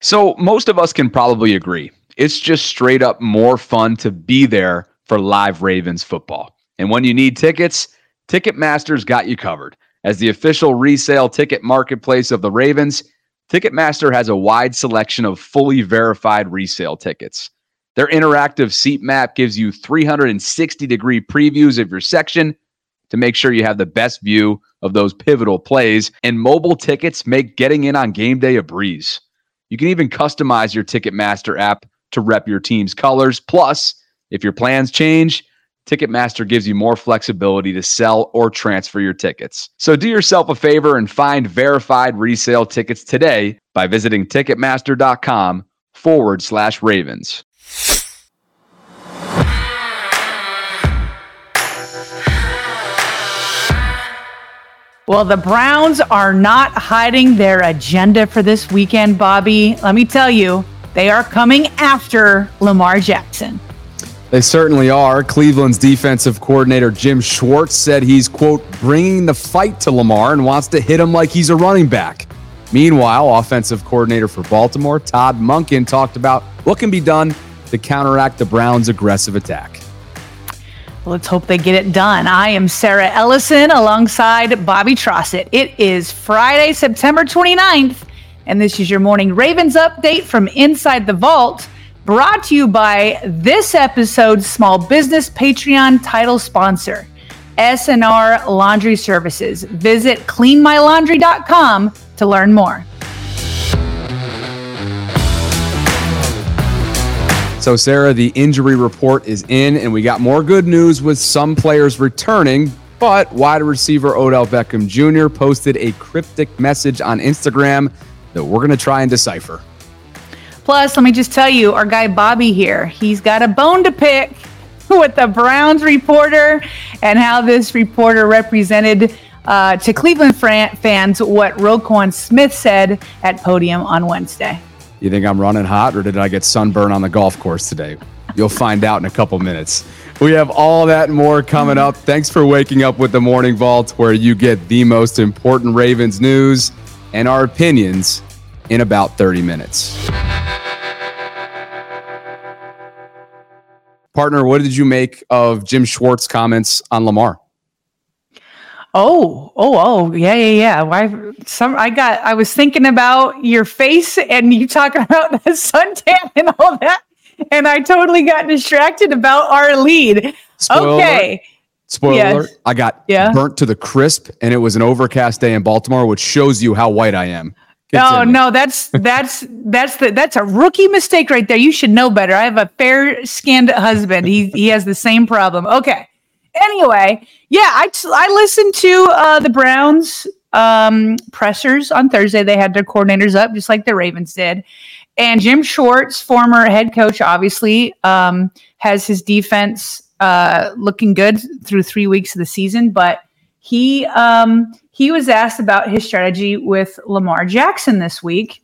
So, most of us can probably agree. It's just straight up more fun to be there for live Ravens football. And when you need tickets, Ticketmaster's got you covered. As the official resale ticket marketplace of the Ravens, Ticketmaster has a wide selection of fully verified resale tickets. Their interactive seat map gives you 360 degree previews of your section to make sure you have the best view of those pivotal plays. And mobile tickets make getting in on game day a breeze. You can even customize your Ticketmaster app to rep your team's colors. Plus, if your plans change, Ticketmaster gives you more flexibility to sell or transfer your tickets. So do yourself a favor and find verified resale tickets today by visiting Ticketmaster.com forward slash Ravens. Well, the Browns are not hiding their agenda for this weekend, Bobby. Let me tell you, they are coming after Lamar Jackson. They certainly are. Cleveland's defensive coordinator Jim Schwartz said he's, quote, bringing the fight to Lamar and wants to hit him like he's a running back. Meanwhile, offensive coordinator for Baltimore, Todd Monken, talked about what can be done to counteract the Browns' aggressive attack. Let's hope they get it done. I am Sarah Ellison alongside Bobby Trossett. It is Friday, September 29th, and this is your morning Ravens update from inside the vault, brought to you by this episode's small business Patreon title sponsor, SNR Laundry Services. Visit cleanmylaundry.com to learn more. So, Sarah, the injury report is in, and we got more good news with some players returning. But wide receiver Odell Beckham Jr. posted a cryptic message on Instagram that we're going to try and decipher. Plus, let me just tell you, our guy Bobby here, he's got a bone to pick with the Browns reporter and how this reporter represented uh, to Cleveland fans what Roquan Smith said at podium on Wednesday. You think I'm running hot or did I get sunburn on the golf course today? You'll find out in a couple minutes. We have all that and more coming up. Thanks for waking up with the Morning Vault, where you get the most important Ravens news and our opinions in about 30 minutes. Partner, what did you make of Jim Schwartz' comments on Lamar? Oh, oh, oh, yeah, yeah, yeah. Why? Some I got. I was thinking about your face and you talk about the suntan and all that, and I totally got distracted about our lead. Spoiler okay. Alert. Spoiler yes. alert, I got yeah. burnt to the crisp, and it was an overcast day in Baltimore, which shows you how white I am. Oh no, that's that's that's the that's a rookie mistake right there. You should know better. I have a fair skinned husband. He he has the same problem. Okay. Anyway, yeah, I I listened to uh, the Browns um, pressers on Thursday. They had their coordinators up just like the Ravens did. And Jim Schwartz, former head coach, obviously um, has his defense uh, looking good through three weeks of the season. But he um, he was asked about his strategy with Lamar Jackson this week.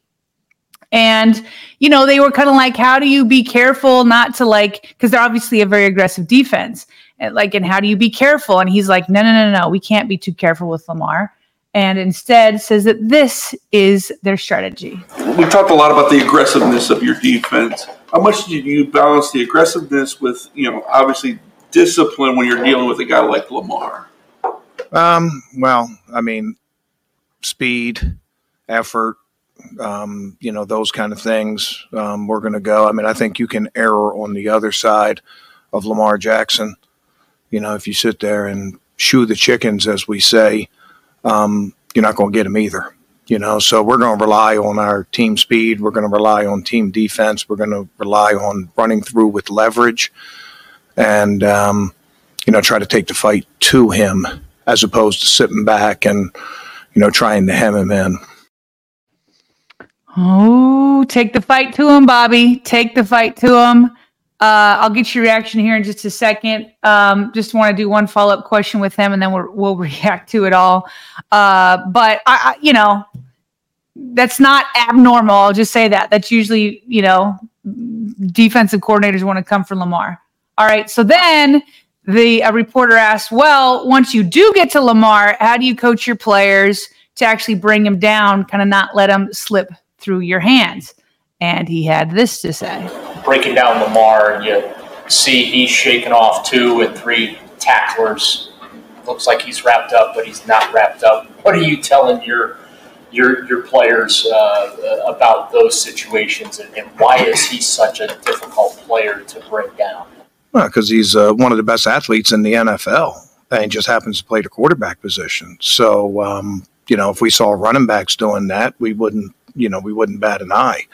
And, you know, they were kind of like, how do you be careful not to like, because they're obviously a very aggressive defense. And like, and how do you be careful? And he's like, no, no, no, no, we can't be too careful with Lamar. And instead says that this is their strategy. We talked a lot about the aggressiveness of your defense. How much did you balance the aggressiveness with, you know, obviously discipline when you're dealing with a guy like Lamar? Um, well, I mean, speed, effort, um, you know, those kind of things. Um, we're going to go. I mean, I think you can err on the other side of Lamar Jackson. You know, if you sit there and shoe the chickens, as we say, um, you're not going to get them either. You know, so we're going to rely on our team speed. We're going to rely on team defense. We're going to rely on running through with leverage, and um, you know, try to take the fight to him as opposed to sitting back and you know trying to hem him in. Oh, take the fight to him, Bobby. Take the fight to him. Uh, I'll get your reaction here in just a second. Um, just want to do one follow up question with him, and then we'll, we'll react to it all. Uh, but I, I, you know, that's not abnormal. I'll just say that. That's usually, you know, defensive coordinators want to come for Lamar. All right. So then the reporter asked, "Well, once you do get to Lamar, how do you coach your players to actually bring him down, kind of not let him slip through your hands?" And he had this to say. Breaking down Lamar, and you see he's shaking off two and three tacklers. Looks like he's wrapped up, but he's not wrapped up. What are you telling your your your players uh, about those situations, and, and, why is he such a difficult player to break down? Well, because he's uh, one of the best athletes in the NFL, and just happens to play the quarterback position. So, um, you know, if we saw running backs doing that, we wouldn't, you know, we wouldn't bat an eye.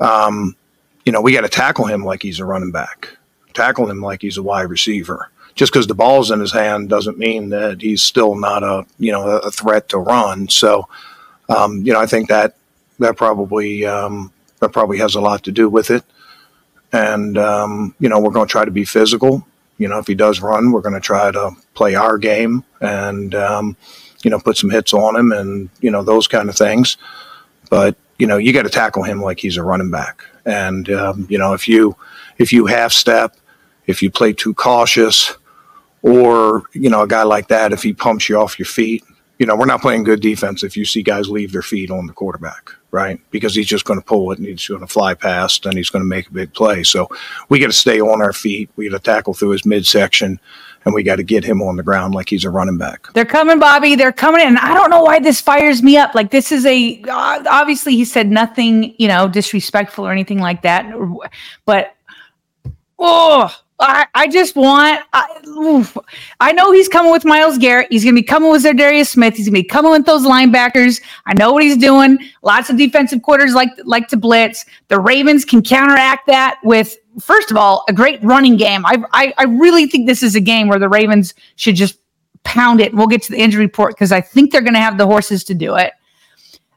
Um, you know, we got to tackle him like he's a running back, tackle him like he's a wide receiver just because the ball's in his hand doesn't mean that he's still not a you know a threat to run. So um, you know, I think that that probably um, that probably has a lot to do with it. And um, you know, we're going to try to be physical. You know, if he does run, we're going to try to play our game and um, you know put some hits on him and you know those kind of things. But you know, you got to tackle him like he's a running back. And um, you know, if you if you half step, if you play too cautious, or you know a guy like that, if he pumps you off your feet, you know, we're not playing good defense if you see guys leave their feet on the quarterback, right? Because he's just going to pull it and he's going to fly past and he's going to make a big play. So we got to stay on our feet. We got to tackle through his midsection and we got to get him on the ground like he's a running back. They're coming, Bobby. They're coming in. I don't know why this fires me up. Like this is a uh, obviously he said nothing, you know, disrespectful or anything like that. But oh, I, I just want. I, I know he's coming with Myles Garrett. He's going to be coming with Za'Darius Smith. He's going to be coming with those linebackers. I know what he's doing. Lots of defensive quarters like like to blitz. The Ravens can counteract that with, first of all, a great running game. I I, I really think this is a game where the Ravens should just pound it. We'll get to the injury report because I think they're going to have the horses to do it.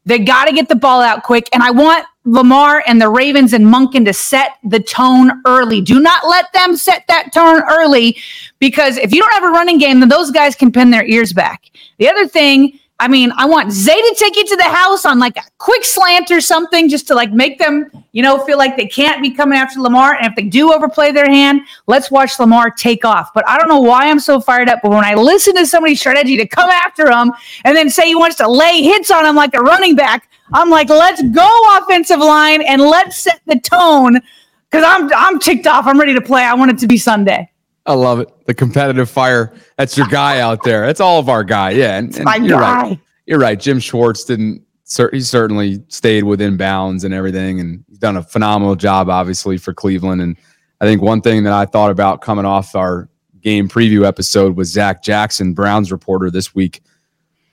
They got to get the ball out quick. And I want Lamar and the Ravens and Monken to set the tone early. Do not let them set that tone early because if you don't have a running game, then those guys can pin their ears back. The other thing I mean, I want Zay to take you to the house on like a quick slant or something just to like make them, you know, feel like they can't be coming after Lamar. And if they do overplay their hand, let's watch Lamar take off. But I don't know why I'm so fired up. But when I listen to somebody strategy to come after him and then say he wants to lay hits on him like a running back, I'm like, let's go offensive line and let's set the tone because I'm I'm ticked off. I'm ready to play. I want it to be Sunday. I love it. The competitive fire. That's your guy out there. That's all of our guy. Yeah. And, and my you're guy. right. You're right. Jim Schwartz didn't, he certainly stayed within bounds and everything. And he's done a phenomenal job, obviously, for Cleveland. And I think one thing that I thought about coming off our game preview episode with Zach Jackson, Browns reporter this week,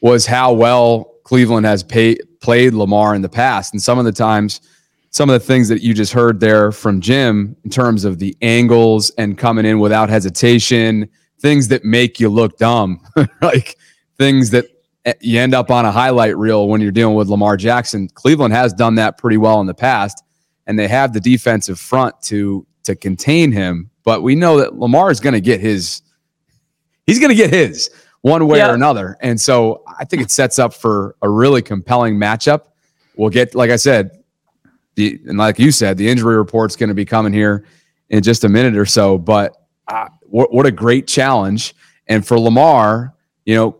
was how well Cleveland has pay, played Lamar in the past. And some of the times, some of the things that you just heard there from Jim in terms of the angles and coming in without hesitation, things that make you look dumb, like things that you end up on a highlight reel when you're dealing with Lamar Jackson. Cleveland has done that pretty well in the past, and they have the defensive front to to contain him. But we know that Lamar is going to get his. He's going to get his one way or another, and so I think it sets up for a really compelling matchup. We'll get, like I said, the and like you said, the injury report's going to be coming here in just a minute or so. But uh, what what a great challenge! And for Lamar, you know,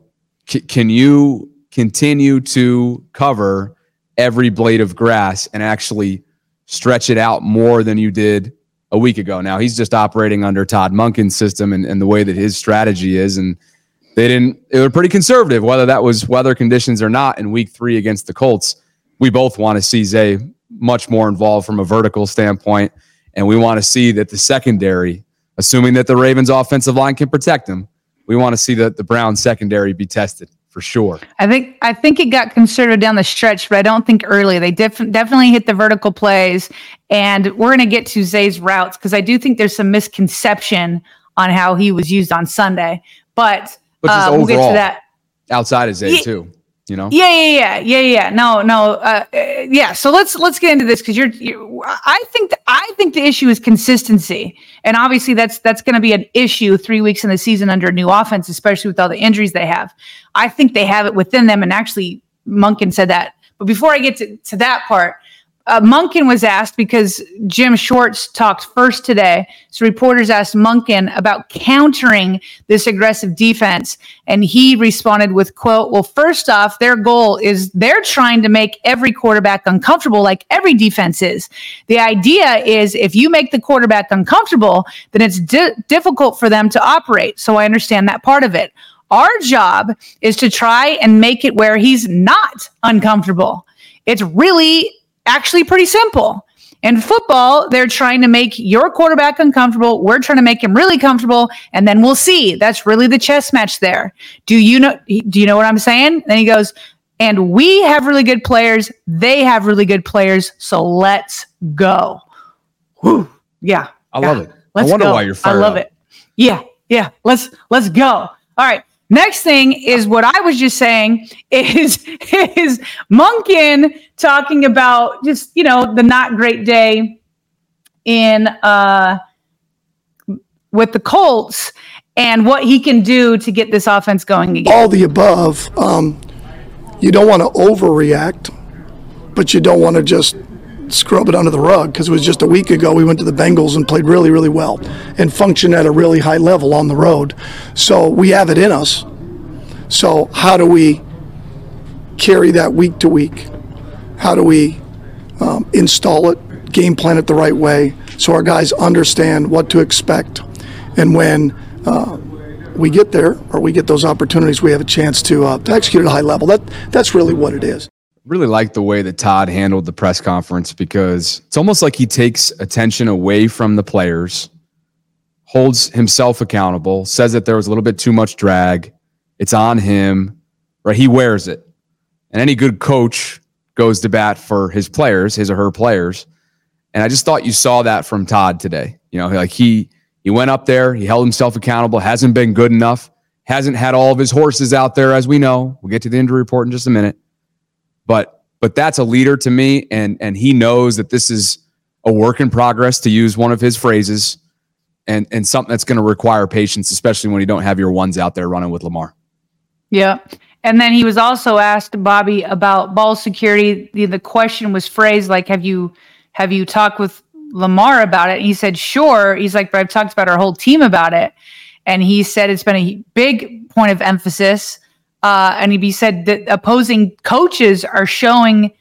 c- can you continue to cover every blade of grass and actually stretch it out more than you did a week ago? Now he's just operating under Todd Monken's system and, and the way that his strategy is, and they didn't. They were pretty conservative, whether that was weather conditions or not. In Week Three against the Colts, we both want to see Zay much more involved from a vertical standpoint. And we want to see that the secondary, assuming that the Ravens offensive line can protect them, we want to see that the Browns secondary be tested for sure. I think I think it got conservative down the stretch, but I don't think early. They def- definitely hit the vertical plays, and we're going to get to Zay's routes because I do think there's some misconception on how he was used on Sunday. But, but uh, we'll get to that outside of Zay yeah, too you know? Yeah yeah yeah yeah yeah. No no uh, uh yeah so let's let's get into this because you're, you're, i think th- i think the issue is consistency. And obviously that's that's going to be an issue three weeks in the season under a new offense especially with all the injuries they have. I think they have it within them and actually monken said that. But before i get to, to that part uh, Monken was asked because Jim Schwartz talked first today. So reporters asked Monken about countering this aggressive defense, and he responded with quote, "Well, first off, their goal is they're trying to make every quarterback uncomfortable, like every defense is. The idea is if you make the quarterback uncomfortable, then it's di- difficult for them to operate. So I understand that part of it." Our job is to try and make it where he's not uncomfortable. It's really actually pretty simple. In football, they're trying to make your quarterback uncomfortable. We're trying to make him really comfortable, and then we'll see. That's really the chess match there. Do you know? Do you know what I'm saying? Then he goes, and we have really good players. They have really good players. So let's go. Whew. Yeah, I love it. Let's I wonder go. why you're I love up. it. Yeah, yeah. Let's let's go. All right. Next thing is what I was just saying is is Monken talking about just you know the not great day in uh with the Colts and what he can do to get this offense going again. all the above. Um, you don't want to overreact, but you don't want to just scrub it under the rug because it was just a week ago we went to the Bengals and played really, really well and functioned at a really high level on the road. So we have it in us. So how do we carry that week to week? How do we um, install it, game plan it the right way, so our guys understand what to expect, and when uh, we get there or we get those opportunities, we have a chance to, uh, to execute at a high level. That that's really what it is. Really like the way that Todd handled the press conference because it's almost like he takes attention away from the players, holds himself accountable, says that there was a little bit too much drag. It's on him, right? He wears it. And any good coach goes to bat for his players, his or her players. And I just thought you saw that from Todd today. You know, like he he went up there, he held himself accountable, hasn't been good enough, hasn't had all of his horses out there as we know. We'll get to the injury report in just a minute but but that's a leader to me and and he knows that this is a work in progress to use one of his phrases and and something that's going to require patience especially when you don't have your ones out there running with Lamar. Yeah. And then he was also asked Bobby about ball security. The, the question was phrased like, "Have you have you talked with Lamar about it?" And he said, "Sure." He's like, "But I've talked about our whole team about it." And he said it's been a big point of emphasis. Uh, and he said that opposing coaches are showing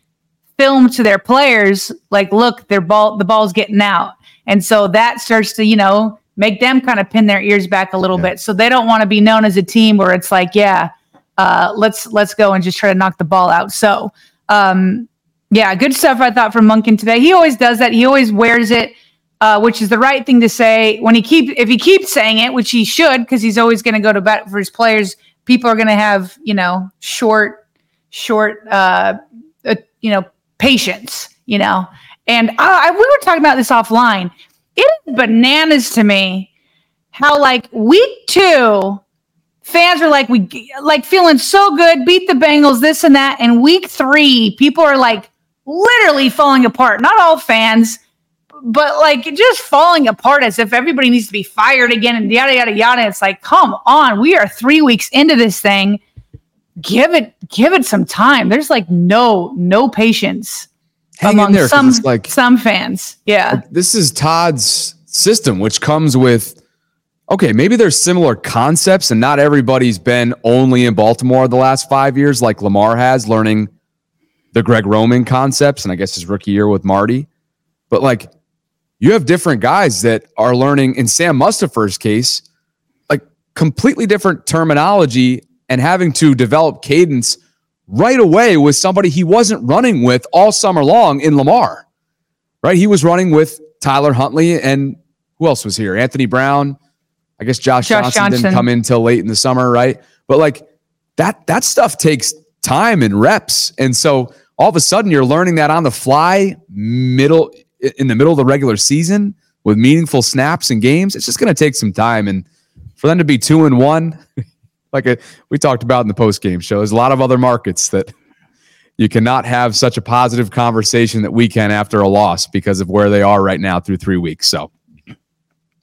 film to their players, like, "Look, their ball, the ball's getting out," and so that starts to, you know, make them kind of pin their ears back a little Yeah. bit. So they don't want to be known as a team where it's like, "Yeah." uh, let's let's go and just try to knock the ball out. So, um, yeah, good stuff. I thought from Monken today. He always does that. He always wears it, uh, which is the right thing to say. When he keep if he keeps saying it, which he should, because he's always going to go to bat for his players. People are going to have you know short, short, uh, uh, you know, patience. You know, and I, I, we were talking about this offline. It is bananas to me how like week two fans are like we like feeling so good beat the bengals this and that and week three people are like literally falling apart not all fans but like just falling apart as if everybody needs to be fired again and yada yada yada. It's like come on we are three weeks into this thing. Give it give it some time. There's like no no patience Hang among there some like some fans. Yeah. This is Todd's system, which comes with okay, maybe there's similar concepts, and not everybody's been only in Baltimore the last five years, like Lamar has, learning the Greg Roman concepts, and I guess his rookie year with Marty. But like, you have different guys that are learning. In Sam Mustipher's case, like completely different terminology and having to develop cadence right away with somebody he wasn't running with all summer long in Lamar. Right? He was running with Tyler Huntley and who else was here? Anthony Brown. I guess Josh, Josh Johnson, Johnson. didn't come in till late in the summer, right? But like that that stuff takes time and reps. And so all of a sudden you're learning that on the fly middle in the middle of the regular season with meaningful snaps and games. It's just going to take some time and for them to be 2 and 1 like a, we talked about in the post game show. There's a lot of other markets that you cannot have such a positive conversation that we can after a loss because of where they are right now through 3 weeks. So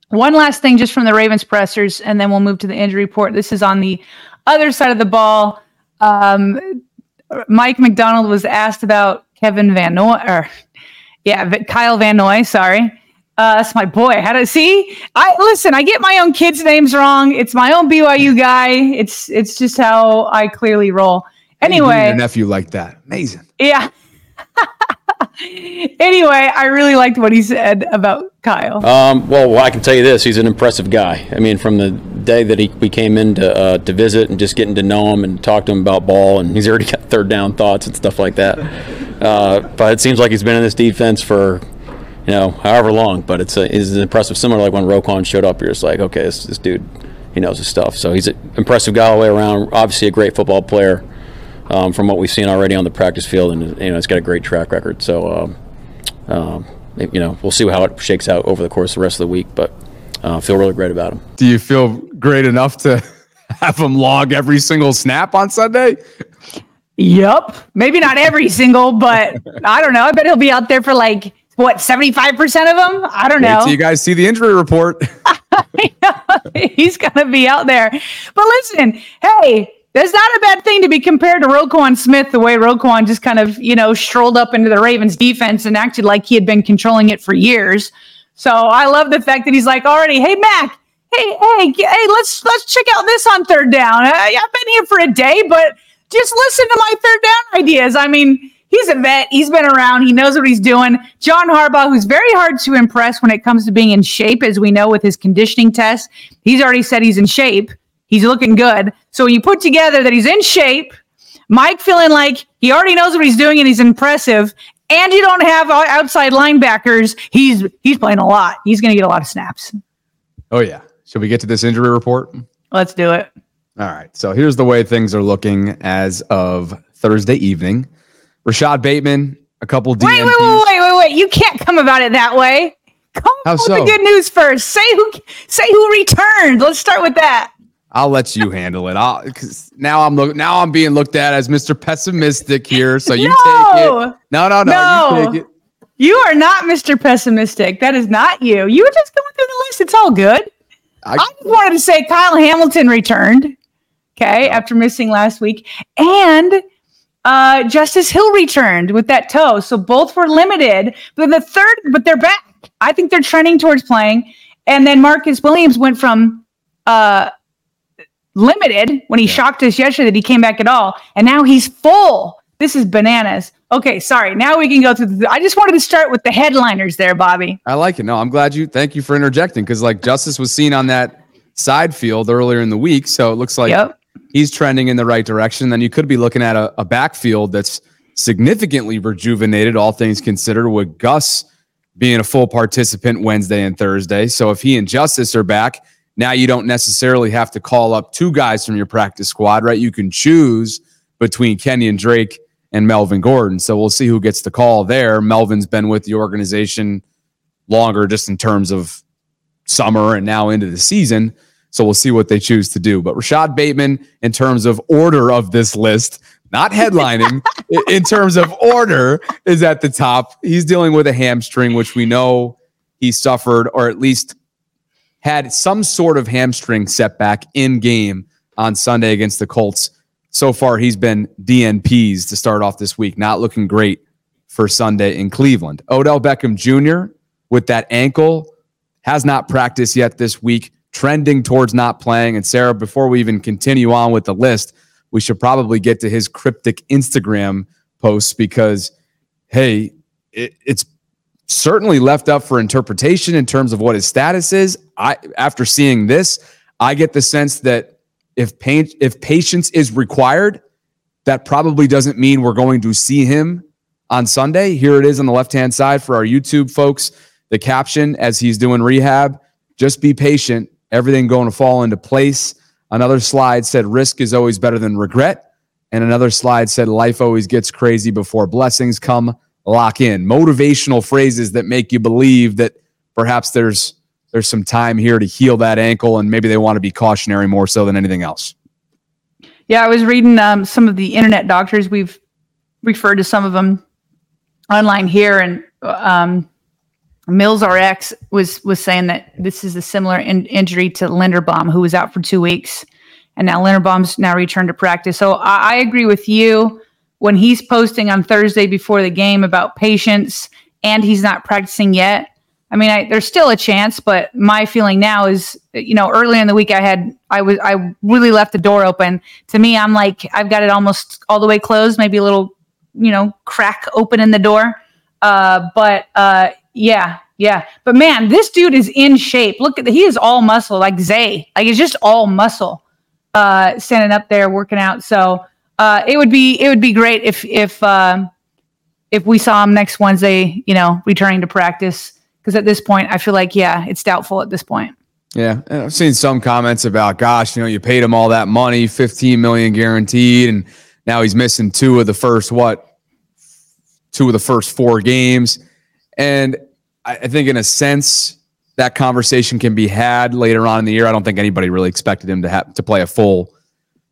One last thing just from the Ravens pressers, and then we'll move to the injury report. This is on the other side of the ball. Um, Mike Macdonald was asked about Kevin Van Noy, or Yeah, v- Kyle Van Noy. Sorry, uh, that's my boy. How to see? I listen. I get my own kids' names wrong. It's my own BYU guy. It's it's just how I clearly roll. How you Anyway, your nephew like that. Amazing. yeah. anyway, I really liked what he said about Kyle. Um, well, well, I can tell you this: he's an impressive guy. I mean, from the day that he we came in to uh, to visit and just getting to know him and talk to him about ball, and he's already got third down thoughts and stuff like that. Uh, but it seems like he's been in this defense for you know however long. But it's a, it's impressive. Similar like when Roquan showed up, you're just like, okay, this, this dude, he knows his stuff. So he's an impressive guy all the way around. Obviously, a great football player. Um, from what we've seen already on the practice field, and you know, it's got a great track record. So, um, um, you know, we'll see how it shakes out over the course of the rest of the week, but uh, feel really great about him. Do you feel great enough to have him log every single snap on Sunday? Yup. Maybe not every single, but I don't know. I bet he'll be out there for like what seventy five percent of them. I don't Wait know. you guys see the injury report. He's gonna be out there. But listen, hey, that's not a bad thing to be compared to Roquan Smith, the way Roquan just kind of, you know, strolled up into the Ravens defense and acted like he had been controlling it for years. So I love the fact that he's like already, hey Mac, hey, hey, hey, let's let's check out this on third down. Uh, I've been here for a day, but just listen to my third down ideas. I mean, he's a vet. He's been around. He knows what he's doing. John Harbaugh, who's very hard to impress when it comes to being in shape, as we know with his conditioning test, he's already said he's in shape. He's looking good. So when you put together that he's in shape, Mike feeling like he already knows what he's doing and he's impressive, and you don't have outside linebackers, he's he's playing a lot. He's going to get a lot of snaps. oh yeah. Should we get to this injury report? Let's do it. All right. So here's the way things are looking as of Thursday evening. Rashad Bateman, a couple DNPs. Wait, wait, wait, wait, wait, wait. You can't come about it that way. Come How with so? the good news first. Say who say who returned. Let's start with that. I'll let you handle it. I'll because now I'm look now I'm being looked at as Mr. Pessimistic here. So you take it. No, no, no. No. You take it. You are not Mr. Pessimistic. That is not you. You were just going through the list. It's all good. I- I, just wanted to say Kyle Hamilton returned. Okay, after missing last week, and uh, Justice Hill returned with that toe. So both were limited, but the third, but they're back. I think they're trending towards playing. And then Marcus Williams went from uh, limited when he shocked us yesterday that he came back at all, and now he's full. This is bananas. Okay, sorry. Now we can go through. The, I just wanted to start with the headliners there, Bobby. I like it. No, I'm glad you. Thank you for interjecting because like Justice was seen on that side field earlier in the week, so it looks like Yep. He's trending in the right direction. Then you could be looking at a, a backfield that's significantly rejuvenated, all things considered, with Gus being a full participant Wednesday and Thursday. So if he and Justice are back, now you don't necessarily have to call up two guys from your practice squad, right? You can choose between Kenyan Drake and Melvin Gordon. So we'll see who gets the call there. Melvin's been with the organization longer just in terms of summer and now into the season. So we'll see what they choose to do. But Rashad Bateman, in terms of order of this list, not headlining, in terms of order, is at the top. He's dealing with a hamstring, which we know he suffered, or at least had some sort of hamstring setback in game on Sunday against the Colts. So far, he's been DNPs to start off this week, not looking great for Sunday in Cleveland. Odell Beckham Jr. with that ankle has not practiced yet this week, trending towards not playing. And Sarah, before we even continue on with the list, we should probably get to his cryptic Instagram posts because, hey, it, it's certainly left up for interpretation in terms of what his status is. I after seeing this, I get the sense that if pain, if patience is required, that probably doesn't mean we're going to see him on Sunday. Here it is on the left hand side for our YouTube folks. The caption as he's doing rehab: "Just be patient. Everything going to fall into place." Another slide said, "Risk is always better than regret." And another slide said, Life always gets crazy before blessings come. Lock in. Motivational phrases that make you believe that perhaps there's there's some time here to heal that ankle and maybe they want to be cautionary more so than anything else. Yeah, I was reading um, some of the internet doctors. We've referred to some of them online here, and um, Mills RX was was saying that this is a similar in- injury to Linderbaum, who was out for two weeks, and now Linderbaum's now returned to practice. So I, I agree with you when he's posting on Thursday before the game about patience and he's not practicing yet. I mean, I, there's still a chance, but my feeling now is, you know, earlier in the week I had I was I really left the door open. To me, I'm like I've got it almost all the way closed, maybe a little, you know, crack open in the door. Uh, but uh, yeah, yeah. But man, this dude is in shape. Look at the, he is all muscle, like Zay. Like it's just all muscle, uh, standing up there working out. So uh, it would be it would be great if if uh, if we saw him next Wednesday, you know, returning to practice because at this point, I feel like, yeah, it's doubtful at this point. Yeah, I've seen some comments about, gosh, you know, you paid him all that money, fifteen million guaranteed, and now he's missing two of the first what, two of the first four games, and I, I think in a sense that conversation can be had later on in the year. I don't think anybody really expected him to have to play a full.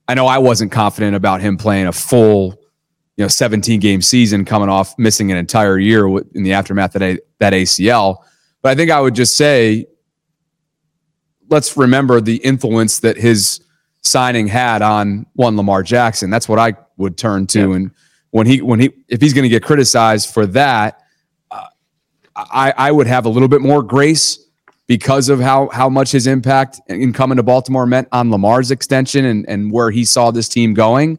I know I wasn't confident about him playing a full you know 17 game season coming off missing an entire year in the aftermath of that, that ACL. But I think I would just say let's remember the influence that his signing had on one Lamar Jackson. That's what I would turn to and when he when he if he's going to get criticized for that I I would have a little bit more grace because of how how much his impact in coming to Baltimore meant on Lamar's extension and and where he saw this team going.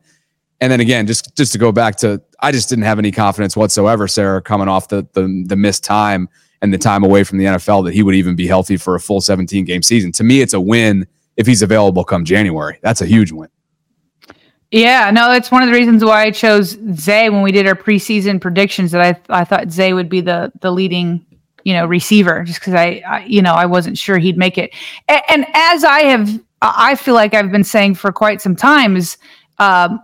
And then again, just just to go back to, I just didn't have any confidence whatsoever, Sarah, coming off the the, the missed time and the time away from the NFL that he would even be healthy for a full 17 game season. To me, it's a win if he's available come January. That's a huge win. Yeah, no, it's one of the reasons why I chose Zay when we did our preseason predictions. That I I thought Zay would be the the leading you know receiver, just because I, I, you know I wasn't sure he'd make it. And, and, as I have, I feel like I've been saying for quite some time is. Um,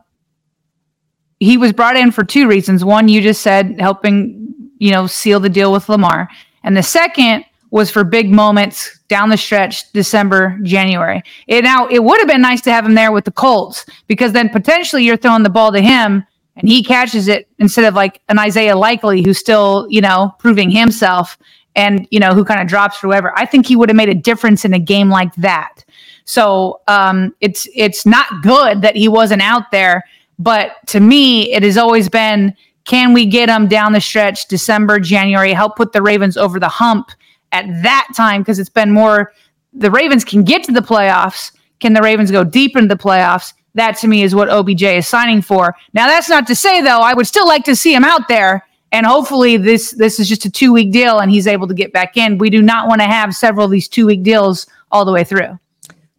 he was brought in for two reasons. One, you just said helping, you know, seal the deal with Lamar. And the second was for big moments down the stretch, December, January. It now it would have been nice to have him there with the Colts because then potentially you're throwing the ball to him and he catches it instead of like an Isaiah Likely who's still, you know, proving himself and, you know, who kind of drops for whoever. I think he would have made a difference in a game like that. So um, it's it's not good that he wasn't out there but to me, it has always been can we get him down the stretch, December, January, help put the Ravens over the hump at that time? Because it's been more the Ravens can get to the playoffs. Can the Ravens go deep into the playoffs? That to me is what OBJ is signing for. Now, that's not to say, though, I would still like to see him out there. And hopefully, this this is just a two week deal, and he's able to get back in. We do not want to have several of these two week deals all the way through.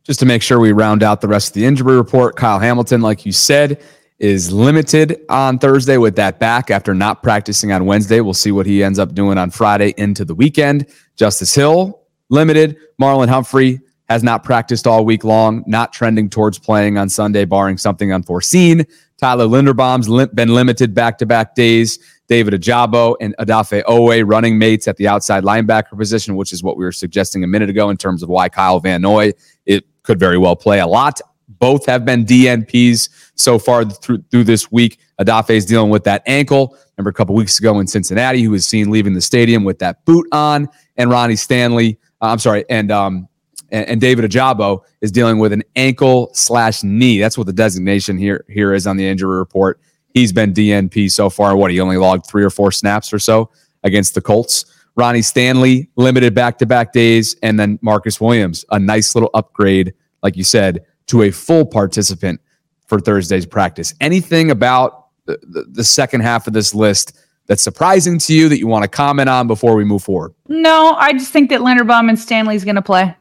Just to make sure we round out the rest of the injury report, Kyle Hamilton, like you said, is limited on Thursday with that back after not practicing on Wednesday. We'll see what he ends up doing on Friday into the weekend. Justice Hill, limited. Marlon Humphrey has not practiced all week long, not trending towards playing on Sunday, barring something unforeseen. Tyler Linderbaum's been limited back to back days. David Ojabo and Odafe Oweh running mates at the outside linebacker position, which is what we were suggesting a minute ago in terms of why Kyle Van Noy it could very well play a lot both have been DNPs so far through, through this week. Odafe is dealing with that ankle. Remember a couple weeks ago in Cincinnati, who was seen leaving the stadium with that boot on, and Ronnie Stanley. Uh, I'm sorry, and um, and, and David Ojabo is dealing with an ankle slash knee. That's what the designation here here is on the injury report. He's been DNP so far. What he only logged three or four snaps or so against the Colts. Ronnie Stanley limited back to back days, and then Marcus Williams, a nice little upgrade, like you said, to a full participant for Thursday's practice. Anything about the, the, the second half of this list that's surprising to you that you want to comment on before we move forward? No, I just think that Linderbaum and Stanley's going to play.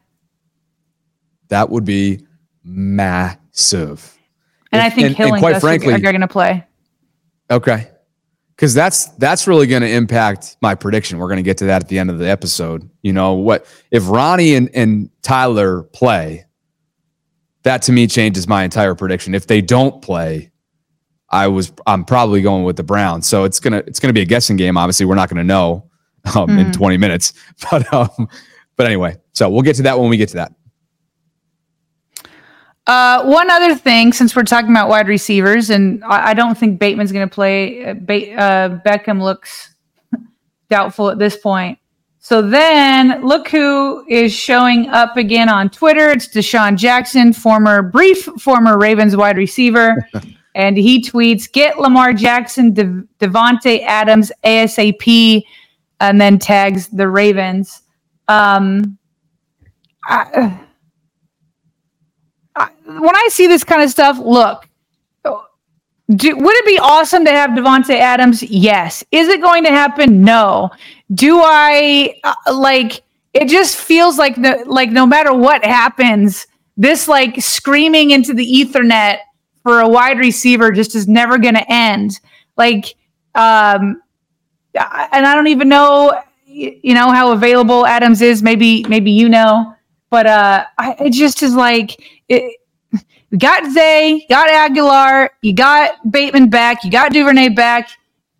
That would be massive. And if, I think and, Hill and, quite frankly, are going to play. Okay. Because that's that's really going to impact my prediction. We're going to get to that at the end of the episode. You know what? If Ronnie and, and Tyler play, that to me changes my entire prediction. If they don't play, I was I'm probably going with the Browns. So it's gonna it's gonna be a guessing game. Obviously, we're not gonna know um, mm. in hmm. 20 minutes. But um, but anyway, so we'll get to that when we get to that. Uh, one other thing, since we're talking about wide receivers, and I, I don't think Bateman's going to play. Uh, ba- uh, Beckham looks doubtful at this point. So then look who is showing up again on Twitter. It's DeSean Jackson, former brief former Ravens wide receiver. and he tweets, get Lamar Jackson, De- Davante Adams ASAP. and then tags the Ravens. Um, I, I, when I see this kind of stuff, look, do, would it be awesome to have Davante Adams? Yes. Is it going to happen? No. Do I uh, like? It just feels like the like no matter what happens, this like screaming into the ethernet for a wide receiver just is never going to end. Like, um, and I don't even know, you know, how available Adams is. Maybe, maybe you know, but uh, I, it just is like it. Got Zay, got Agholor, you got Bateman back, you got Duvernay back.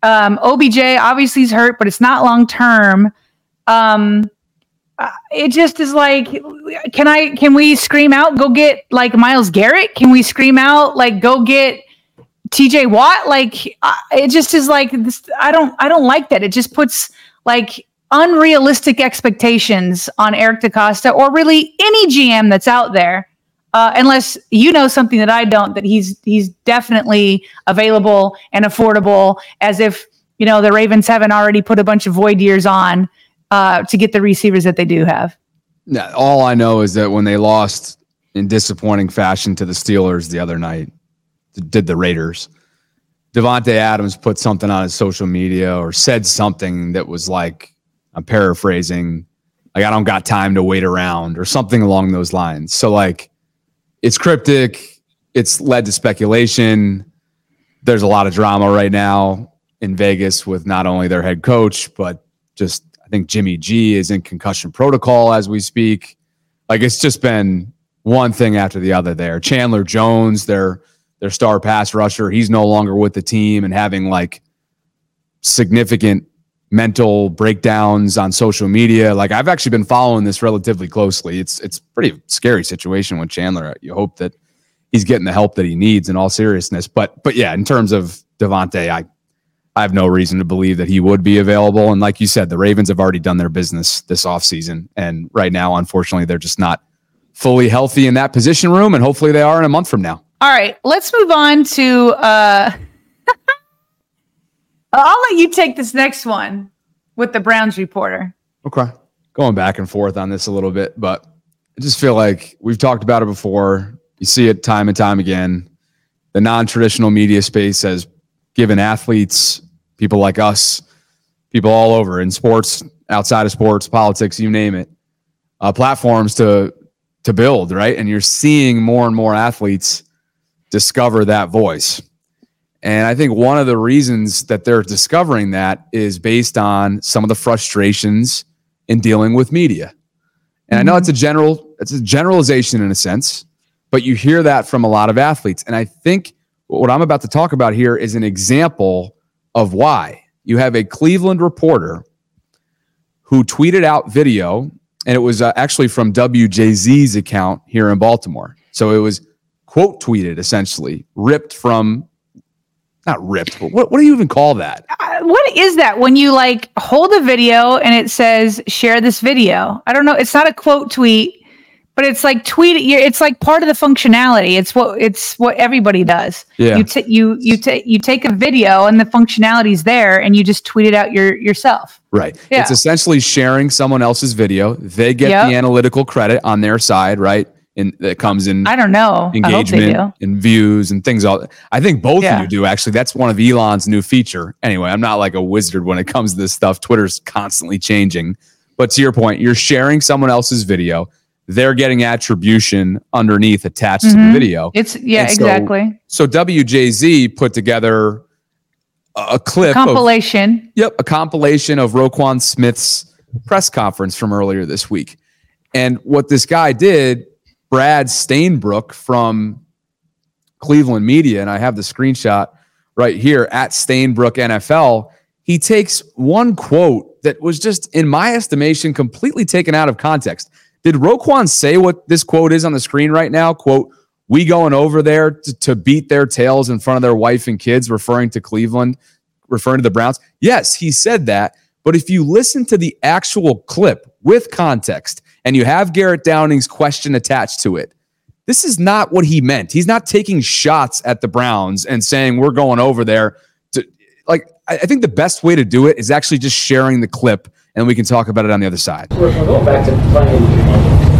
Um, OBJ obviously is hurt, but it's not long term. Um, uh, it just is like can i can we scream out go get like Myles garrett? Can we scream out like go get tj watt? Like it just is like this i don't i don't like that. It just puts like unrealistic expectations on eric decosta or really any gm that's out there uh, unless you know something that i don't that he's he's definitely available and affordable as if you know the ravens haven't already put a bunch of void years on uh, to get the receivers that they do have. All I know is that when they lost in disappointing fashion to the Steelers the other night, did the Raiders, Davante Adams put something on his social media or said something that was like, I'm paraphrasing, like I don't got time to wait around or something along those lines. So like, it's cryptic. It's led to speculation. There's a lot of drama right now in Vegas with not only their head coach but just I think Jimmy G is in concussion protocol as we speak. Like it's just been one thing after the other there. Chandler Jones, their their star pass rusher, he's no longer with the team and having like significant mental breakdowns on social media. Like I've actually been following this relatively closely. It's it's pretty scary situation with Chandler. You hope that he's getting the help that he needs in all seriousness. But but yeah, in terms of Davante, I I have no reason to believe that he would be available. And like you said, the Ravens have already done their business this offseason. And right now, unfortunately, they're just not fully healthy in that position room. And hopefully they are in a month from now. All right. Let's move on to uh I'll let you take this next one with the Browns reporter. Okay. Going back and forth on this a little bit, but I just feel like we've talked about it before. You see it time and time again. The non traditional media space has given athletes, people like us, people all over in sports, outside of sports, politics, you name it, uh, platforms to to build, right? And you're seeing more and more athletes discover that voice. And I think one of the reasons that they're discovering that is based on some of the frustrations in dealing with media. And I know it's a general it's a generalization in a sense, but you hear that from a lot of athletes. And I think what I'm about to talk about here is an example of why. You have a Cleveland reporter who tweeted out video, and it was uh, actually from WJZ's account here in Baltimore. So it was quote tweeted essentially, ripped from, not ripped, but what, what do you even call that? Uh, what is that when you like hold a video and it says share this video? I don't know. It's not a quote tweet but it's like tweet it. it's like part of the functionality it's what it's what everybody does yeah. you t- you you take you take a video and the functionality's there and you just tweet it out your yourself right yeah. it's essentially sharing someone else's video they get yep. the analytical credit on their side right and that comes in i don't know engagement and views and things all i think both yeah. of you do actually that's one of elon's new feature anyway i'm not like a wizard when it comes to this stuff twitter's constantly changing but to your point you're sharing someone else's video they're getting attribution underneath attached mm-hmm. to the mm-hmm. video. It's yeah, so, exactly. So WJZ put together a, a clip a compilation. Of, yep, a compilation of Roquan Smith's press conference from earlier this week. And what this guy did, Brad Stainbrook from Cleveland Media, and I have the screenshot right here at Stainbrook NFL. He takes one quote that was just, in my estimation, completely taken out of context. Did Roquan say what this quote is on the screen right now? Quote, we going over there to, to beat their tails in front of their wife and kids, referring to Cleveland, referring to the Browns. Yes, he said that. But if you listen to the actual clip with context and you have Garrett Downing's question attached to it, this is not what he meant. He's not taking shots at the Browns and saying we're going over there to like I, I think the best way to do it is actually just sharing the clip and we can talk about it on the other side. We're going back to playing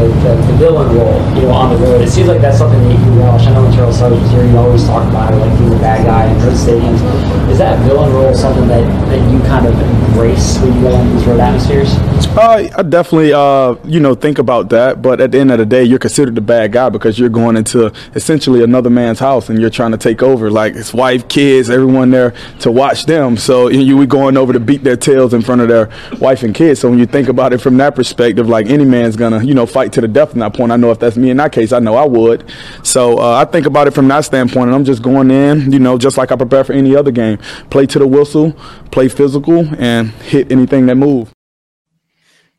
the, villain role, you know, on the road. It seems like that's something that you relish. I know Terrell Suggs was here, you always talk about it, like being the bad guy in road stadiums. Is that villain role something that, that you kind of embrace when you go into these road atmospheres? Uh, I definitely, uh, you know, think about that. But at the end of the day, you're considered the bad guy because you're going into essentially another man's house and you're trying to take over, like his wife, kids, everyone there to watch them. So you were going over to beat their tails in front of their wife and kids. So when you think about it from that perspective, like any man's gonna, you know, fight to the death in that point. I know if that's me in that case, I know I would. So uh, I think about it from that standpoint, and I'm just going in, you know, just like I prepare for any other game. Play to the whistle, play physical, and hit anything that moves.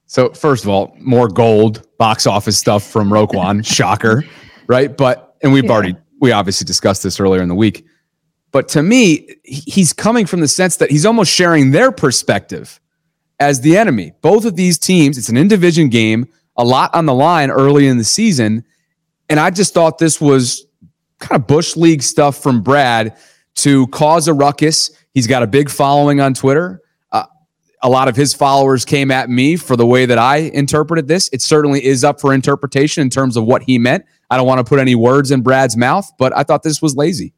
So first of all, more gold box office stuff from Roquan, shocker, right? But and we've yeah. already we obviously discussed this earlier in the week. But to me, he's coming from the sense that he's almost sharing their perspective as the enemy. Both of these teams, it's an in division game, a lot on the line early in the season. And I just thought this was kind of Bush League stuff from Brad to cause a ruckus. He's got a big following on Twitter. Uh, a lot of his followers came at me for the way that I interpreted this. It certainly is up for interpretation in terms of what he meant. I don't want to put any words in Brad's mouth, but I thought this was lazy.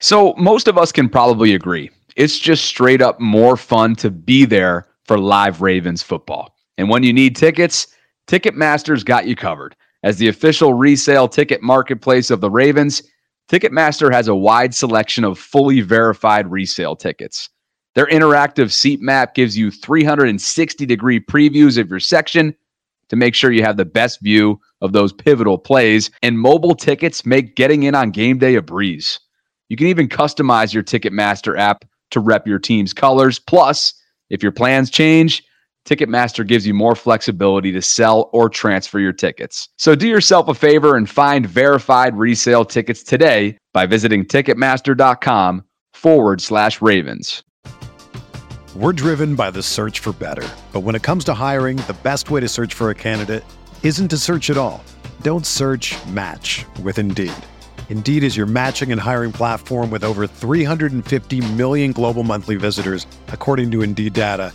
So, most of us can probably agree. It's just straight up more fun to be there for live Ravens football. And when you need tickets, Ticketmaster's got you covered. As the official resale ticket marketplace of the Ravens, Ticketmaster has a wide selection of fully verified resale tickets. Their interactive seat map gives you 360 degree previews of your section to make sure you have the best view of those pivotal plays. And mobile tickets make getting in on game day a breeze. You can even customize your Ticketmaster app to rep your team's colors. Plus, if your plans change, Ticketmaster gives you more flexibility to sell or transfer your tickets. So do yourself a favor and find verified resale tickets today by visiting Ticketmaster.com forward slash Ravens. We're driven by the search for better. But when it comes to hiring, the best way to search for a candidate isn't to search at all. Don't search match with Indeed. Indeed is your matching and hiring platform with over 350 million global monthly visitors, according to Indeed data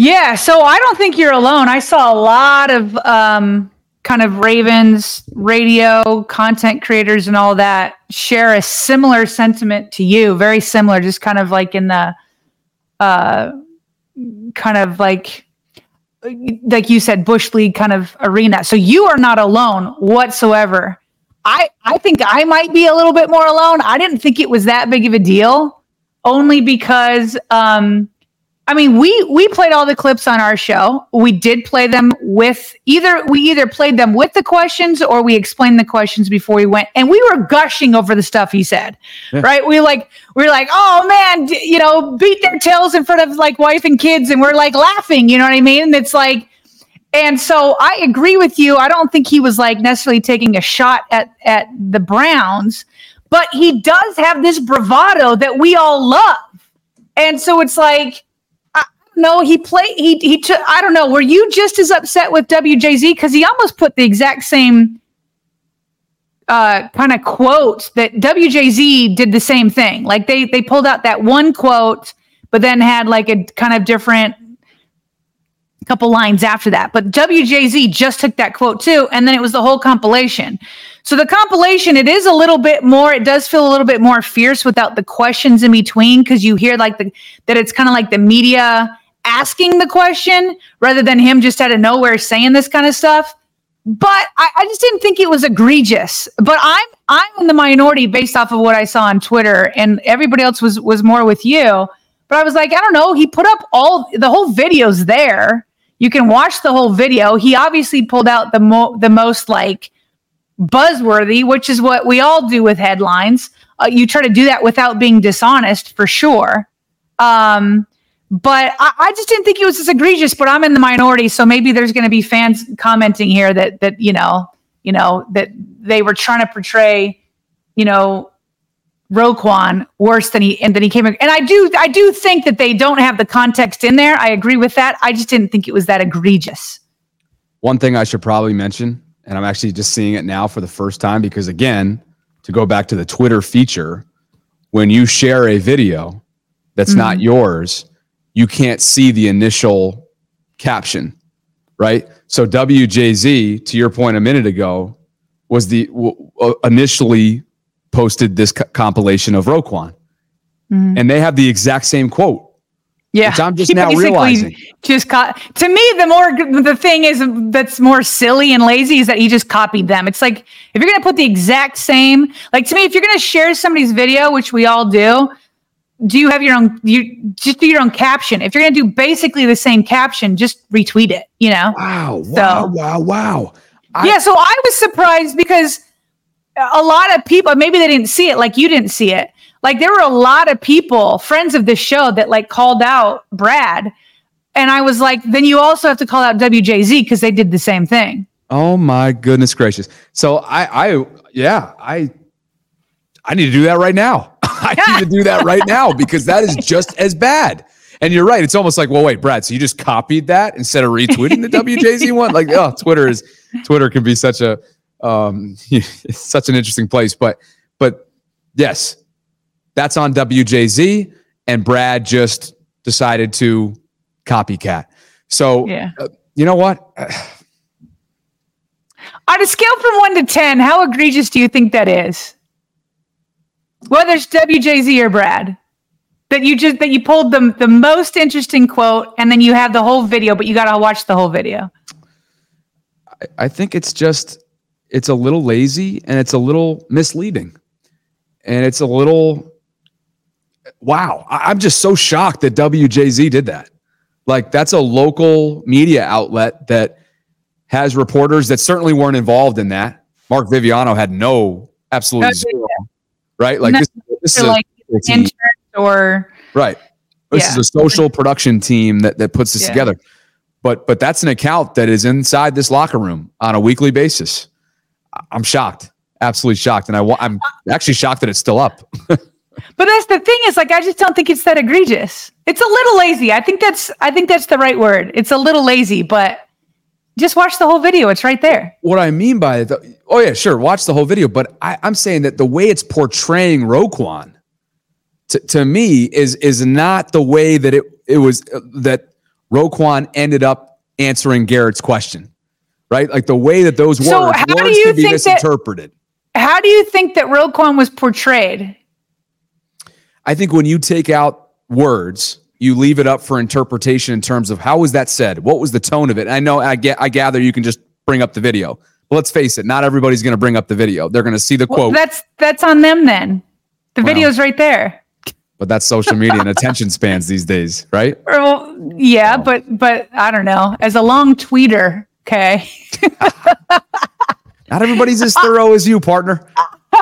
Yeah, so I don't think you're alone. I saw a lot of um, kind of Ravens radio content creators and all that share a similar sentiment to you, very similar, just kind of like in the uh, kind of like like you said, Bush League kind of arena. So you are not alone whatsoever. I I think I might be a little bit more alone. I didn't think it was that big of a deal, only because um, I mean, we we played all the clips on our show. We did play them with either we either played them with the questions or we explained the questions before we went, and we were gushing over the stuff he said. Yeah. Right? We like we are like, oh man, you know, beat their tails in front of like wife and kids, and we're like laughing. You know what I mean? And it's like, and so I agree with you. I don't think he was like necessarily taking a shot at at the Browns, but he does have this bravado that we all love, and so it's like no, he played. He he took. I don't know. Were you just as upset with WJZ because he almost put the exact same uh, kind of quote that WJZ did the same thing. Like they they pulled out that one quote, but then had like a kind of different couple lines after that. But WJZ just took that quote too, and then it was the whole compilation. So the compilation, it is a little bit more, it does feel a little bit more fierce without the questions in between because you hear like the that it's kind of like the media asking the question rather than him just out of nowhere saying this kind of stuff. But I, I just didn't think it was egregious. But I'm I'm in the minority based off of what I saw on Twitter, and everybody else was was more with you. But I was like, I don't know. He put up all the whole video's there. You can watch the whole video. He obviously pulled out the mo- the most like buzzworthy, which is what we all do with headlines. Uh, you try to do that without being dishonest, for sure. Um, but I, I, just didn't think it was as egregious. But I'm in the minority, so maybe there's going to be fans commenting here that that you know, you know, that they were trying to portray, you know, Roquan worse than he and then he came. And I do, I do think that they don't have the context in there. I agree with that. I just didn't think it was that egregious. One thing I should probably mention, and I'm actually just seeing it now for the first time because again, to go back to the Twitter feature, when you share a video that's mm-hmm. not yours, you can't see the initial caption, right? So WJZ, to your point a minute ago, was the w- initially posted this co- compilation of Roquan, mm-hmm. and they have the exact same quote. Yeah, I'm just now realizing. Just co- to me, the more the thing is that's more silly and lazy is that he just copied them. It's like if you're gonna put the exact same, like to me, if you're gonna share somebody's video, which we all do, do you have your own you just do your own caption. If you're going to do basically the same caption just retweet it you know? Wow wow so, wow wow I, yeah so i was surprised because a lot of people maybe they didn't see it like you didn't see it. Like there were a lot of people friends of the show that like called out brad. And i was like then you also have to call out wjz because they did the same thing. Oh my goodness gracious. So i i yeah i i need to do that right now I need to do that right now because that is just as bad. And you're right. It's almost like, well, wait, Brad. So you just copied that instead of retweeting the WJZ one? Like, oh, Twitter is Twitter can be such a um, such an interesting place. But but yes, that's on WJZ, and Brad just decided to copycat. So yeah. Uh, you know what? On a scale from one to ten, how egregious do you think that is? Whether it's WJZ or Brad, that you just that you pulled the the most interesting quote and then you have the whole video, but you got to watch the whole video. I, I think it's just it's a little lazy and it's a little misleading, and it's a little wow. I, I'm just so shocked that WJZ did that. Like that's a local media outlet that has reporters that certainly weren't involved in that. Mark Viviano had no absolutely zero right? Like this, this is like a, or right. This yeah. is a social production team that that puts this yeah. together. But but that's an account that is inside this locker room on a weekly basis. I'm shocked, absolutely shocked, and I I'm actually shocked that it's still up. but that's the thing is like I just don't think it's that egregious. It's a little lazy. I think that's I think that's the right word. It's a little lazy, but just watch the whole video. It's right there. What I mean by it, oh yeah, sure, watch the whole video. But I, am saying that the way it's portraying Roquan, to, to me, is is not the way that it it was uh, that Roquan ended up answering Garrett's question, right? Like the way that those so words, how words do you be misinterpreted. That, how do you think that Roquan was portrayed? I think when you take out words you leave it up for interpretation in terms of how was that said? What was the tone of it? I know I get I gather you can just bring up the video. But let's face it, not everybody's going to bring up the video. They're going to see the well, quote. That's that's on them then. The well, video's right there. But that's social media and attention spans these days, right? Well, yeah, oh. but but I don't know. As a long tweeter, okay. not everybody's as thorough as you, partner.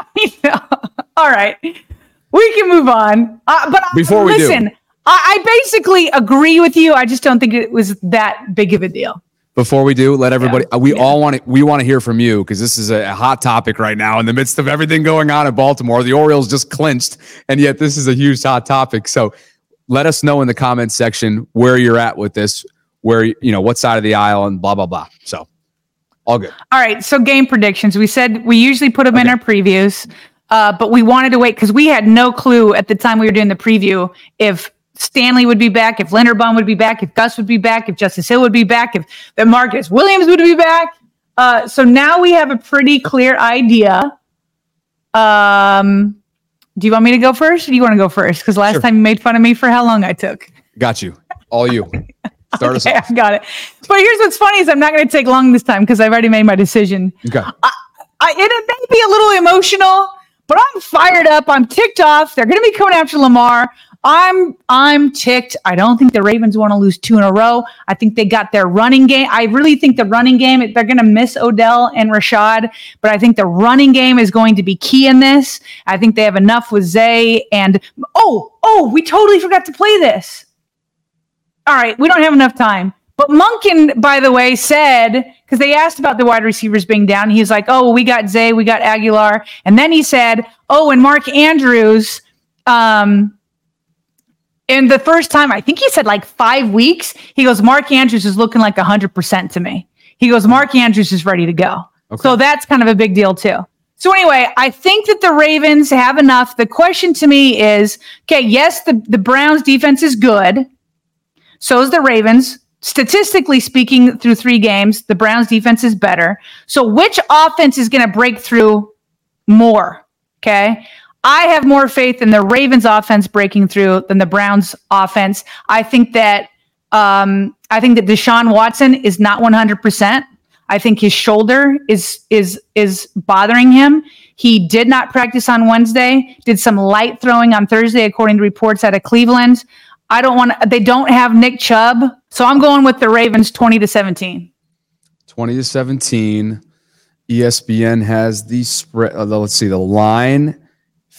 All right, we can move on. Uh, but before we listen, do I, I basically agree with you. I just don't think it was that big of a deal before we do let everybody yeah. we yeah. all want to we want to hear from you because this is a, hot topic right now in the midst of everything going on in baltimore the orioles just clinched and yet this is a huge hot topic so let us know in the comments section where you're at with this where you know what side of the aisle and blah blah blah so all good all right so game predictions we said we usually put them okay. in our previews uh, but we wanted to wait because we had no clue at the time we were doing the preview if Stanley would be back, if Leonard Linderbaum would be back, if Gus would be back, if Justice Hill would be back, if the Marcus Williams would be back. Uh, so now we have a pretty clear idea. Um, do you want me to go first, or do you want to go first? Because last sure. time you made fun of me for how long I took. Got you. All you. Start us Okay, off. I got it. But here's what's funny is I'm not going to take long this time because I've already made my decision. Okay. I, and it may be a little emotional, but I'm fired up. I'm ticked off. They're going to be coming after Lamar. I'm I'm ticked. I don't think the Ravens want to lose two in a row. I think they got their running game. I really think the running game. They're going to miss Odell and Rashad, but I think the running game is going to be key in this. I think they have enough with Zay and oh oh we totally forgot to play this. All right, we don't have enough time. But Monken, by the way, said because they asked about the wide receivers being down, he's like, "Oh, we got Zay, we got Agholor," and then he said, "Oh, and Mark Andrews." Um, in the first time, I think he said like five weeks. He goes, "Mark Andrews is looking like hundred percent to me." He goes, "Mark Andrews is ready to go." So that's kind of a big deal too. So anyway, I think that the Ravens have enough. The question to me is, okay, yes, the, the Browns defense is good. So is the Ravens. Statistically speaking, through three games, the Browns defense is better. So which offense is going to break through more? Okay. I have more faith in the Ravens offense breaking through than the Browns offense. I think that um, I think that Deshaun Watson is not 100%. I think his shoulder is is is bothering him. He did not practice on Wednesday. Did some light throwing on Thursday, according to reports out of Cleveland. I don't want. They don't have Nick Chubb, so I'm going with the Ravens, 20 to 17. 20 to 17. ESPN has the spread. Uh, let's see, the line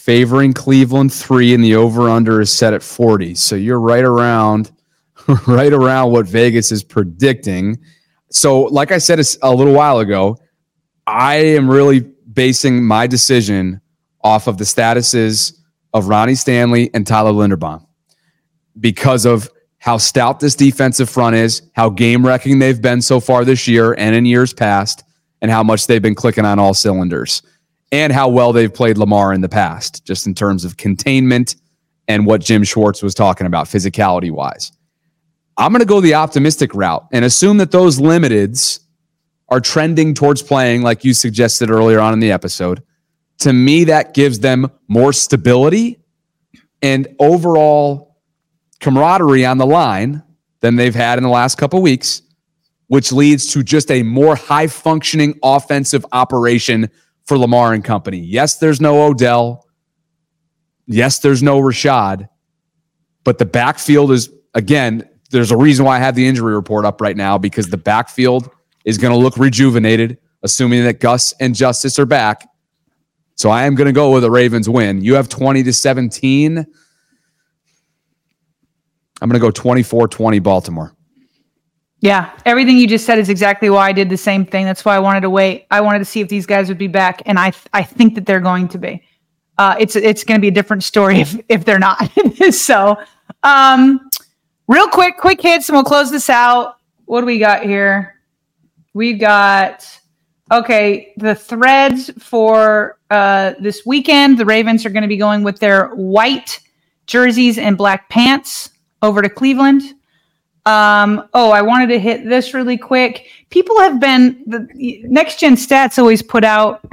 favoring Cleveland three, and the over under is set at 40. So you're right around, right around what Vegas is predicting. So, like I said a little while ago, I am really basing my decision off of the statuses of Ronnie Stanley and Tyler Linderbaum because of how stout this defensive front is, how game wrecking they've been so far this year and in years past, and how much they've been clicking on all cylinders, and how well they've played Lamar in the past, just in terms of containment and what Jim Schwartz was talking about physicality wise. I'm going to go the optimistic route and assume that those limiteds are trending towards playing like you suggested earlier on in the episode. To me, that gives them more stability and overall camaraderie on the line than they've had in the last couple weeks, which leads to just a more high functioning offensive operation for Lamar and company. Yes, there's no Odell. Yes, there's no Rashad, but the backfield is, again, there's a reason why I have the injury report up right now because the backfield is going to look rejuvenated, assuming that Gus and Justice are back. So I am going to go with a Ravens win. You have 20 to 17. I'm going to go 24 20 Baltimore. Yeah, everything you just said is exactly why I did the same thing. That's why I wanted to wait. I wanted to see if these guys would be back, and I I think that they're going to be. Uh, it's it's going to be a different story if if they're not. so, um, real quick, quick hits, and we'll close this out. What do we got here? We got okay. The threads for uh, this weekend. The Ravens are going to be going with their white jerseys and black pants over to Cleveland. Um, oh, I wanted to hit this really quick. People have been the next gen stats always put out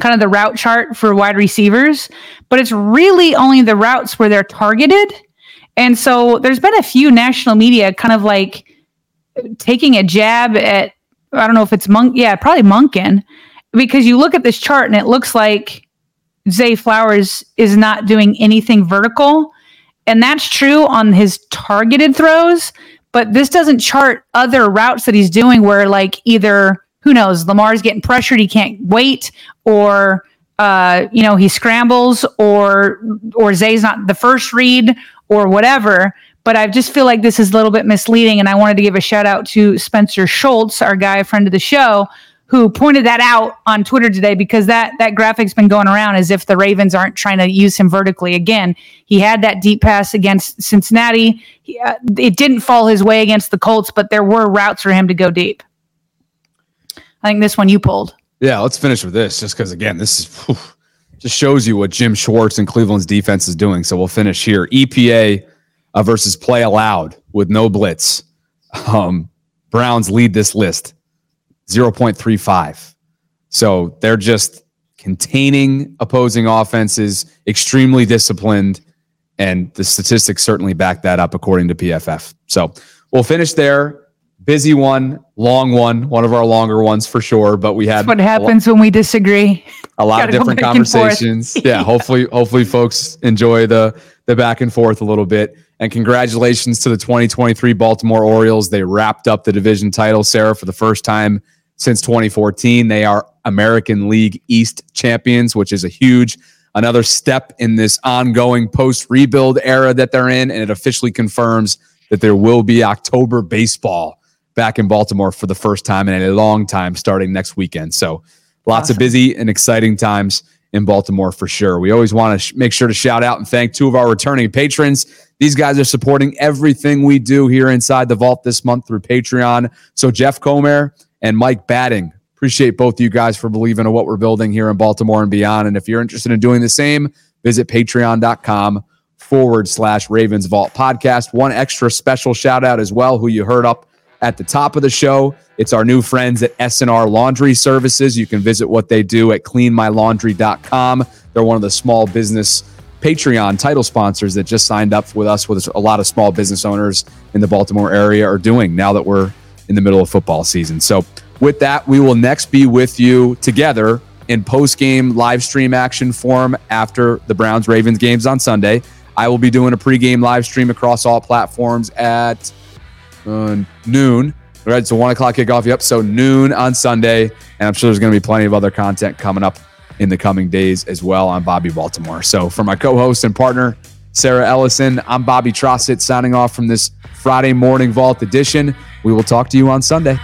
kind of the route chart for wide receivers, but it's really only the routes where they're targeted. And so there's been a few national media kind of like taking a jab at I don't know if it's Monk, yeah, probably Monken, because you look at this chart and it looks like Zay Flowers is not doing anything vertical. And that's true on his targeted throws, but this doesn't chart other routes that he's doing where like either who knows, Lamar's getting pressured, he can't wait, or uh, you know, he scrambles or or Zay's not the first read or whatever. But I just feel like this is a little bit misleading, and I wanted to give a shout out to Spencer Schultz, our guy, friend of the show, who pointed that out on Twitter today because that that graphic's been going around as if the Ravens aren't trying to use him vertically. Again, he had that deep pass against Cincinnati. He, uh, it didn't fall his way against the Colts, but there were routes for him to go deep. I think this one you pulled. Yeah, let's finish with this just because, again, this is whew, just shows you what Jim Schwartz and Cleveland's defense is doing. So we'll finish here. EPA uh, versus play allowed with no blitz. Um, Browns lead this list 0.35. So they're just containing opposing offenses, extremely disciplined. And the statistics certainly back that up according to PFF. So we'll finish there. Busy one, long one, one of our longer ones for sure. But we had That's what happens when we disagree. a lot of different conversations. yeah, hopefully, hopefully, folks enjoy the the back and forth a little bit. And congratulations to the 2023 Baltimore Orioles. They wrapped up the division title, Sarah, for the first time since 2014. They are American League East champions, which is a huge another step in this ongoing post rebuild era that they're in, and it officially confirms that there will be October baseball back in Baltimore for the first time in a long time starting next weekend. So lots of busy and exciting times in Baltimore for sure. We always want to sh- make sure to shout out and thank two of our returning patrons. These guys are supporting everything we do here inside the vault this month through Patreon. So Jeff Comer and Mike Batting, appreciate both of you guys for believing in what we're building here in Baltimore and beyond. And if you're interested in doing the same, visit patreon.com forward slash Ravens Vault podcast. One extra special shout out as well, who you heard up at the top of the show. It's our new friends at SNR Laundry Services. You can visit what they do at cleanmylaundry.com. They're one of the small business Patreon title sponsors that just signed up with us, with a lot of small business owners in the Baltimore area are doing now that we're in the middle of football season. So, with that, we will next be with you together in post game live stream action form after the Browns Ravens games on Sunday. I will be doing a pregame live stream across all platforms at uh, noon. All right, so one o'clock kickoff. Yep, so noon on Sunday, and I'm sure there's going to be plenty of other content coming up in the coming days as well on Bobby Baltimore. So for my co-host and partner Sarah Ellison, I'm Bobby Trossett signing off from this Friday morning Vault edition. We will talk to you on Sunday.